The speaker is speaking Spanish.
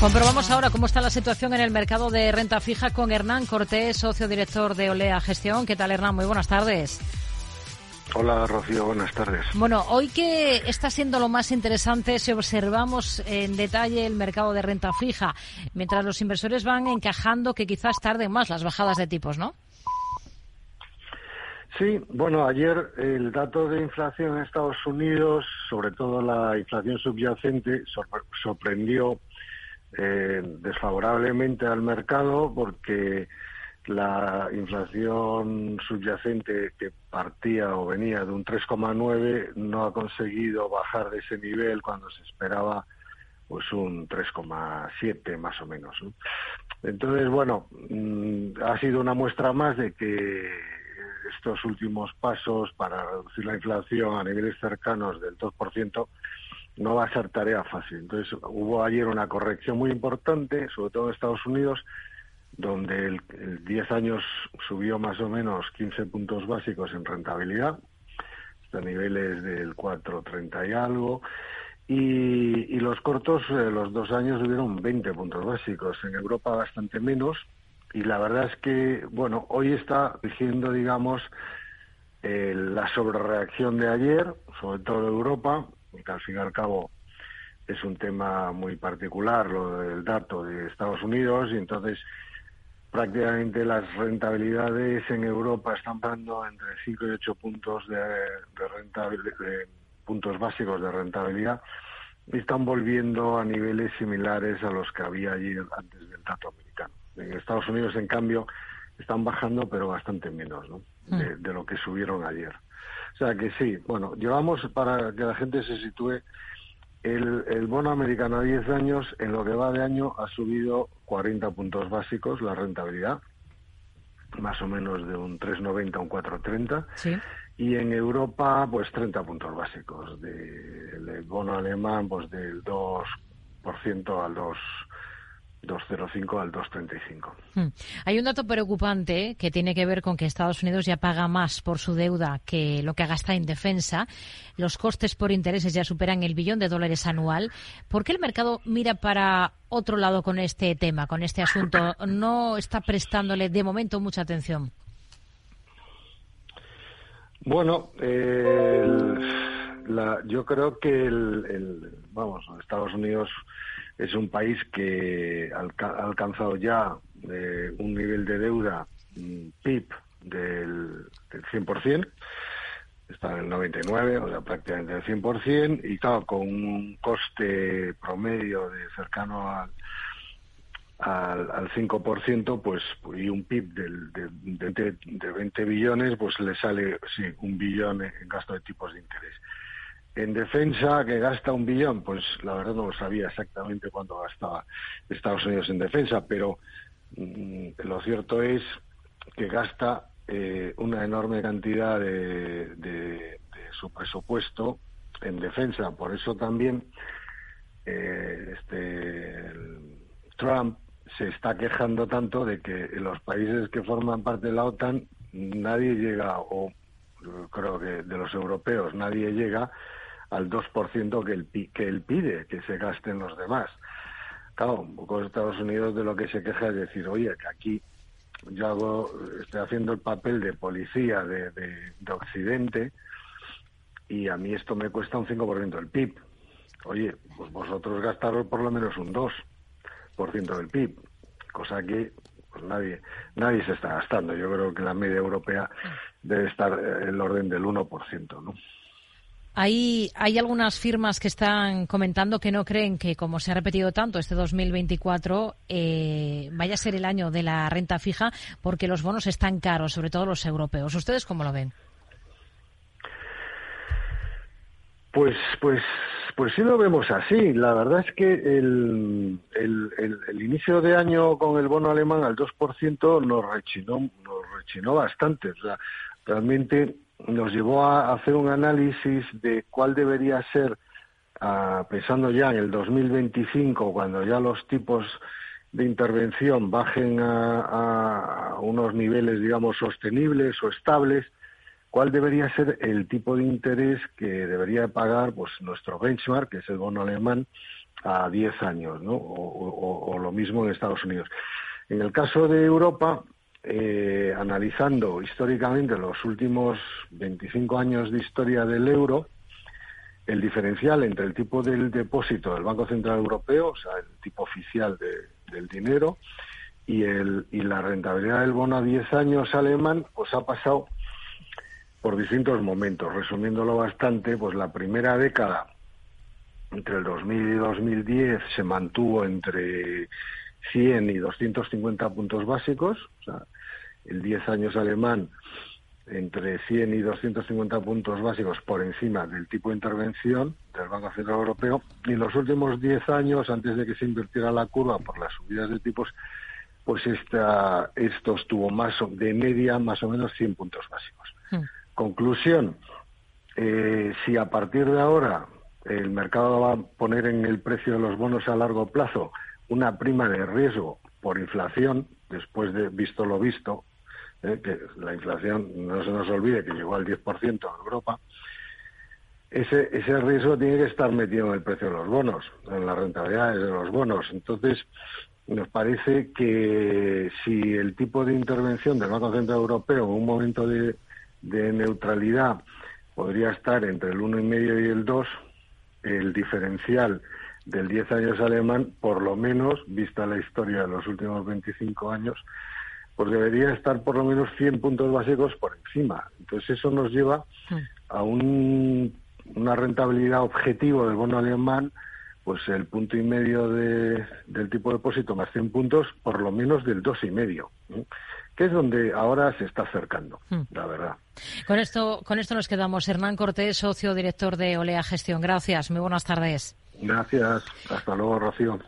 Comprobamos ahora cómo está la situación en el mercado de renta fija con Hernán Cortés, socio director de Olea Gestión. ¿Qué tal, Hernán? Muy buenas tardes. Hola, Rocío, buenas tardes. Bueno, hoy que está siendo lo más interesante si observamos en detalle el mercado de renta fija, mientras los inversores van encajando que quizás tarden más las bajadas de tipos, ¿no? Sí, bueno, ayer el dato de inflación en Estados Unidos, sobre todo la inflación subyacente, sorprendió eh, desfavorablemente al mercado porque la inflación subyacente que partía o venía de un 3,9 no ha conseguido bajar de ese nivel cuando se esperaba pues un 3,7 más o menos. Entonces, bueno, mm, ha sido una muestra más de que estos últimos pasos para reducir la inflación a niveles cercanos del 2% no va a ser tarea fácil. Entonces hubo ayer una corrección muy importante, sobre todo en Estados Unidos, donde el, 10 años subió más o menos 15 puntos básicos en rentabilidad, hasta niveles del 4,30 y algo, y, y los cortos, eh, los dos años subieron 20 puntos básicos, en Europa bastante menos, y la verdad es que, bueno, hoy está diciendo, digamos, eh, la sobrereacción de ayer, sobre todo en Europa, porque al fin y al cabo es un tema muy particular lo del dato de Estados Unidos y entonces prácticamente las rentabilidades en Europa están dando entre 5 y 8 puntos de, de puntos básicos de rentabilidad y están volviendo a niveles similares a los que había ayer antes del dato americano. En Estados Unidos, en cambio, están bajando, pero bastante menos ¿no? de, mm. de lo que subieron ayer. O sea que sí, bueno, llevamos para que la gente se sitúe el, el, bono americano a 10 años, en lo que va de año, ha subido 40 puntos básicos la rentabilidad, más o menos de un 3,90 a un 4,30. Sí. Y en Europa, pues 30 puntos básicos. De, el bono alemán, pues del 2% al 2%. 2,05 al 2,35. Hmm. Hay un dato preocupante que tiene que ver con que Estados Unidos ya paga más por su deuda que lo que gasta en defensa. Los costes por intereses ya superan el billón de dólares anual. ¿Por qué el mercado mira para otro lado con este tema, con este asunto? No está prestándole de momento mucha atención. Bueno, yo creo que el, vamos, Estados Unidos es un país que ha alcanzado ya eh, un nivel de deuda mm, PIB del, del 100%, está en el 99, o sea, prácticamente el 100%, y claro, con un coste promedio de cercano al, al, al 5%, pues, y un PIB del, de, de, de 20 billones, pues le sale, sí, un billón en gasto de tipos de interés. En defensa, que gasta un billón, pues la verdad no lo sabía exactamente cuánto gastaba Estados Unidos en defensa, pero mm, lo cierto es que gasta eh, una enorme cantidad de, de, su presupuesto en defensa. Por eso también eh, este, Trump se está quejando tanto de que los países que forman parte de la OTAN nadie llega, o creo que de los europeos nadie llega al 2% que él, que él pide que se gasten los demás. Claro, un poco Estados Unidos de lo que se queja es decir, oye, que aquí yo hago, estoy haciendo el papel de policía de, de, Occidente y a mí esto me cuesta un 5% del PIB. Oye, pues vosotros gastaros por lo menos un 2% del PIB, cosa que pues nadie nadie se está gastando. Yo creo que la media europea debe estar en el orden del 1%, ¿no? Hay, hay algunas firmas que están comentando que no creen que, como se ha repetido tanto este 2024, eh, vaya a ser el año de la renta fija porque los bonos están caros, sobre todo los europeos. ¿Ustedes cómo lo ven? Pues, pues, pues sí lo vemos así. La verdad es que el, inicio de año con el bono alemán al 2% nos rechinó, nos rechinó bastante. O sea, realmente nos llevó a hacer un análisis de cuál debería ser, uh, pensando ya en el 2025, cuando ya los tipos de intervención bajen a, unos niveles, digamos, sostenibles o estables, cuál debería ser el tipo de interés que debería pagar pues nuestro benchmark, que es el bono alemán, a 10 años, ¿no? O, lo mismo en Estados Unidos. En el caso de Europa, eh, analizando históricamente los últimos 25 años de historia del euro, el diferencial entre el tipo del depósito del Banco Central Europeo, o sea, el tipo oficial del dinero, y, el, y la rentabilidad del bono a 10 años alemán, pues ha pasado por distintos momentos. Resumiéndolo bastante, pues la primera década, entre el 2000 y 2010, se mantuvo entre 100 y 250 puntos básicos, o sea, el 10 años alemán entre 100 y 250 puntos básicos por encima del tipo de intervención del Banco Central Europeo y los últimos 10 años, antes de que se invirtiera la curva por las subidas de tipos, pues esta, esto estuvo más de media más o menos 100 puntos básicos. Hmm. Conclusión, eh, si a partir de ahora el mercado va a poner en el precio de los bonos a largo plazo una prima de riesgo por inflación, después de visto lo visto, eh, que la inflación, no se nos olvide que llegó al 10% en Europa, ese, ese riesgo tiene que estar metido en el precio de los bonos, en las rentabilidades de los bonos. Entonces, nos parece que si el tipo de intervención del Banco Central Europeo en un momento de, de neutralidad podría estar entre el 1,5 y el 2, el diferencial del 10 años alemán, por lo menos, vista la historia de los últimos 25 años, pues debería estar por lo menos 100 puntos básicos por encima. Entonces eso nos lleva hmm. a un, una rentabilidad objetivo del bono alemán, pues el punto y medio de, del tipo de depósito más 100 puntos, por lo menos del dos y medio, que es donde ahora se está acercando, hmm. la verdad. Con esto, con esto nos quedamos. Hernán Cortés, socio director de Olea Gestión. Gracias. Muy buenas tardes. Gracias. Hasta luego, Rocío.